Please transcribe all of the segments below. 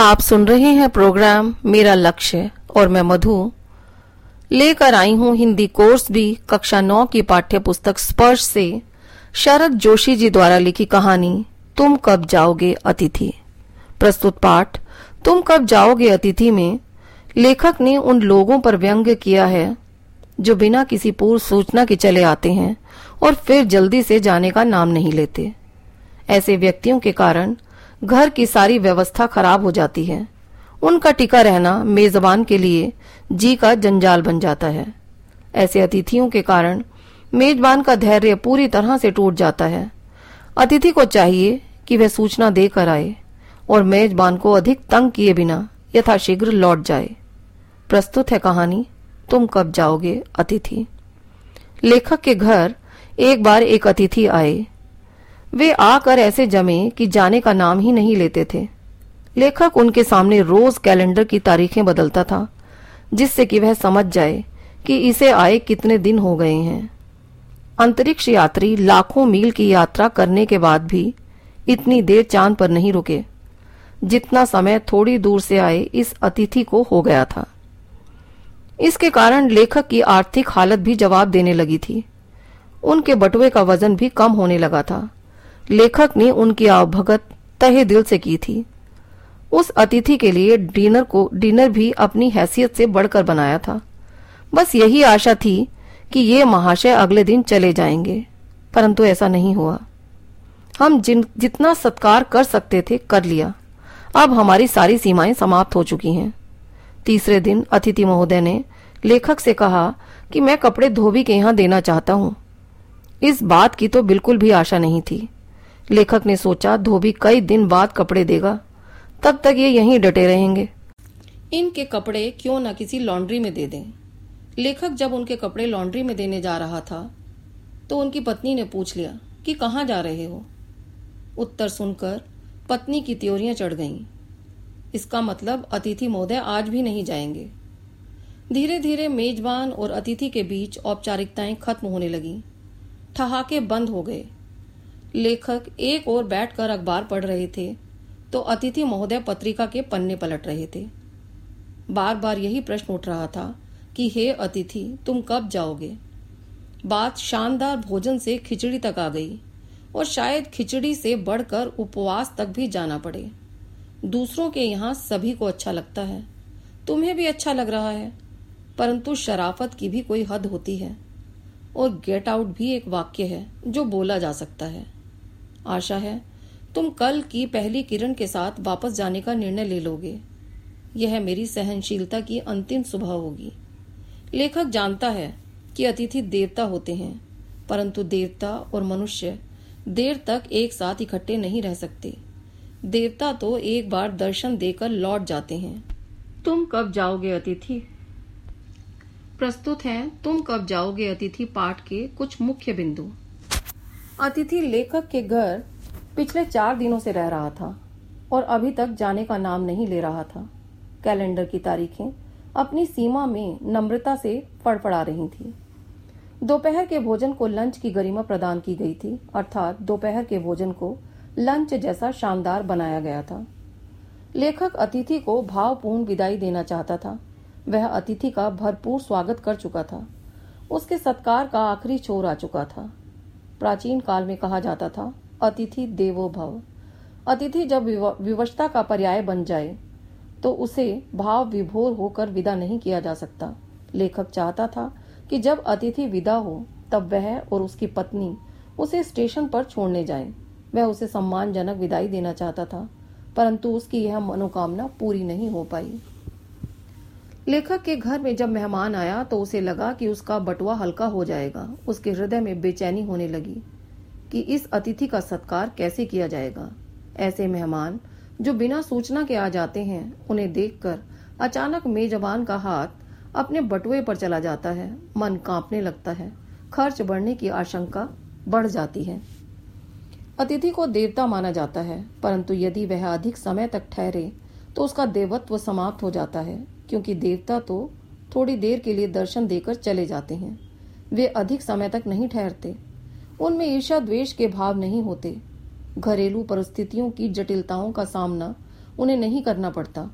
आप सुन रहे हैं प्रोग्राम मेरा लक्ष्य और मैं मधु। लेकर आई हूँ हिंदी कोर्स भी कक्षा नौ की पाठ्य पुस्तक स्पर्श से शरद जोशी जी द्वारा लिखी कहानी, तुम कब जाओगे अतिथि? प्रस्तुत पाठ, तुम कब जाओगे अतिथि में? लेखक ने उन लोगों पर व्यंग्य किया है, जो बिना किसी पूर्व सूचना के चले आते हैं और फिर जल्दी से जाने का नाम नहीं लेते। ऐसे व्यक्तियों के कारण घर की सारी व्यवस्था खराब हो जाती है। उनका टिका रहना मेजबान के लिए जी का जंजाल बन जाता है। ऐसे अतिथियों के कारण मेजबान का धैर्य पूरी तरह से टूट जाता है। अतिथि को चाहिए कि वह सूचना देकर आए और मेजबान को अधिक तंग किए बिना यथाशीघ्र लौट जाए। प्रस्तुत है कहानी, तुम कब जाओगे अतिथि? लेखक के घर एक बार एक अतिथि आए। वे आकर ऐसे जमे कि जाने का नाम ही नहीं लेते थे। लेखक उनके सामने रोज कैलेंडर की तारीखें बदलता था, जिससे कि वह समझ जाए कि इसे आए कितने दिन हो गए हैं। अंतरिक्ष यात्री लाखों मील की यात्रा करने के बाद भी इतनी देर चाँद पर नहीं रुके, जितना समय थोड़ी दूर से आए इस अतिथि को हो गया था। इसके कारण लेखक की आर्थिक हालत भी जवाब देने लगी थी। उनके बटुए का वज़न भी कम होने लगा था। लेखक ने उनकी आवभगत तहे दिल से की थी। उस अतिथि के लिए डिनर को, डिनर भी अपनी हैसियत से बढ़कर बनाया था। बस यही आशा थी कि ये महाशय अगले दिन चले जाएँगे, परंतु ऐसा नहीं हुआ। हम जिन, जितना सत्कार कर सकते थे, कर लिया। अब हमारी सारी सीमाएँ समाप्त हो चुकी हैं। तीसरे दिन अतिथि महोदय ने लेखक से कहा कि मैं कपड़े धोबी के यहाँ देना चाहता हूँ। इस बात की तो बिल्कुल भी आशा नहीं थी। लेखक ने सोचा, धोबी कई दिन बाद कपड़े देगा। तब तक ये यहीं डटे रहेंगे। इनके कपड़े क्यों न किसी लॉन्ड्री में दे दें? लेखक जब उनके कपड़े लॉन्ड्री में देने जा रहा था तो उनकी पत्नी ने पूछ लिया कि कहाँ जा रहे हो? उत्तर सुनकर पत्नी की त्योरियाँ चढ़ गईं। इसका मतलब अतिथि महोदय आज भी नहीं जाएँगे। धीरे धीरे मेजबान और अतिथि के बीच औपचारिकताएँ खत्म होने लगी। ठहाके बंद हो गए। लेखक एक और बैठकर अखबार पढ़ रहे थे तो अतिथि महोदय पत्रिका के पन्ने पलट रहे थे। बार बार यही प्रश्न उठ रहा था कि, हे अतिथि, तुम कब जाओगे? बात शानदार भोजन से खिचड़ी तक आ गई, और शायद खिचड़ी से बढ़कर उपवास तक भी जाना पड़े। दूसरों के यहाँ सभी को अच्छा लगता है, तुम्हें भी अच्छा लग रहा है, परंतु शराफत की भी कोई हद होती है, और गेट आउट भी एक वाक्य है जो बोला जा सकता है। आशा है, तुम कल की पहली किरण के साथ वापस जाने का निर्णय ले लोगे। यह मेरी सहनशीलता की अंतिम सुबह होगी। लेखक जानता है कि अतिथि देवता होते हैं, परंतु देवता और मनुष्य देर तक एक साथ इकट्ठे नहीं रह सकते। देवता तो एक बार दर्शन देकर लौट जाते हैं। तुम कब जाओगे अतिथि? प्रस्तुत हैं, तुम कब जाओगे अतिथि पाठ के कुछ मुख्य बिंदु? अतिथि लेखक के घर पिछले चार दिनों से रह रहा था और अभी तक जाने का नाम नहीं ले रहा था। कैलेंडर की तारीखें अपनी सीमा में नम्रता से फड़फड़ा रही थी। दोपहर के भोजन को लंच की गरिमा प्रदान की गई थी, अर्थात दोपहर के भोजन को लंच जैसा शानदार बनाया गया था। लेखक अतिथि को भावपूर्ण विदाई देना चाहता था। वह अतिथि का भरपूर स्वागत कर चुका था। उसके सत्कार का आखिरी छोर आ चुका था। प्राचीन काल में कहा जाता था, अतिथि देवो भव। अतिथि जब विवशता का पर्याय बन जाए तो उसे भाव विभोर होकर विदा नहीं किया जा सकता। लेखक चाहता था कि जब अतिथि विदा हो, तब वह और उसकी पत्नी उसे स्टेशन पर छोड़ने जाए। वह उसे सम्मानजनक विदाई देना चाहता था, परंतु उसकी यह मनोकामना पूरी नहीं हो पाई। लेखक के घर में जब मेहमान आया तो उसे लगा कि उसका बटुआ हल्का हो जाएगा। उसके हृदय में बेचैनी होने लगी कि इस अतिथि का सत्कार कैसे किया जाएगा। ऐसे मेहमान जो बिना सूचना के आ जाते हैं, उन्हें देखकर अचानक मेजबान का हाथ अपने बटुए पर चला जाता है। मन कांपने लगता है। खर्च बढ़ने की आशंका बढ़ जाती है। अतिथि को देवता माना जाता है, परंतु यदि वह अधिक समय तक ठहरे तो उसका देवत्व समाप्त हो जाता है। क्योंकि देवता तो थोड़ी देर के लिए दर्शन देकर चले जाते हैं। वे अधिक समय तक नहीं ठहरते। उनमें ईर्षा द्वेष के भाव नहीं होते। घरेलू परिस्थितियों की जटिलताओं का सामना उन्हें नहीं करना पड़ता।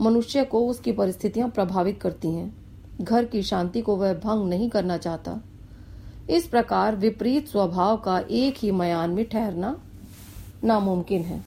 मनुष्य को उसकी परिस्थितियाँ प्रभावित करती हैं। घर की शांति को वह भंग नहीं करना चाहता। इस प्रकार विपरीत स्वभाव का एक ही मयान में ठहरना नामुमकिन है।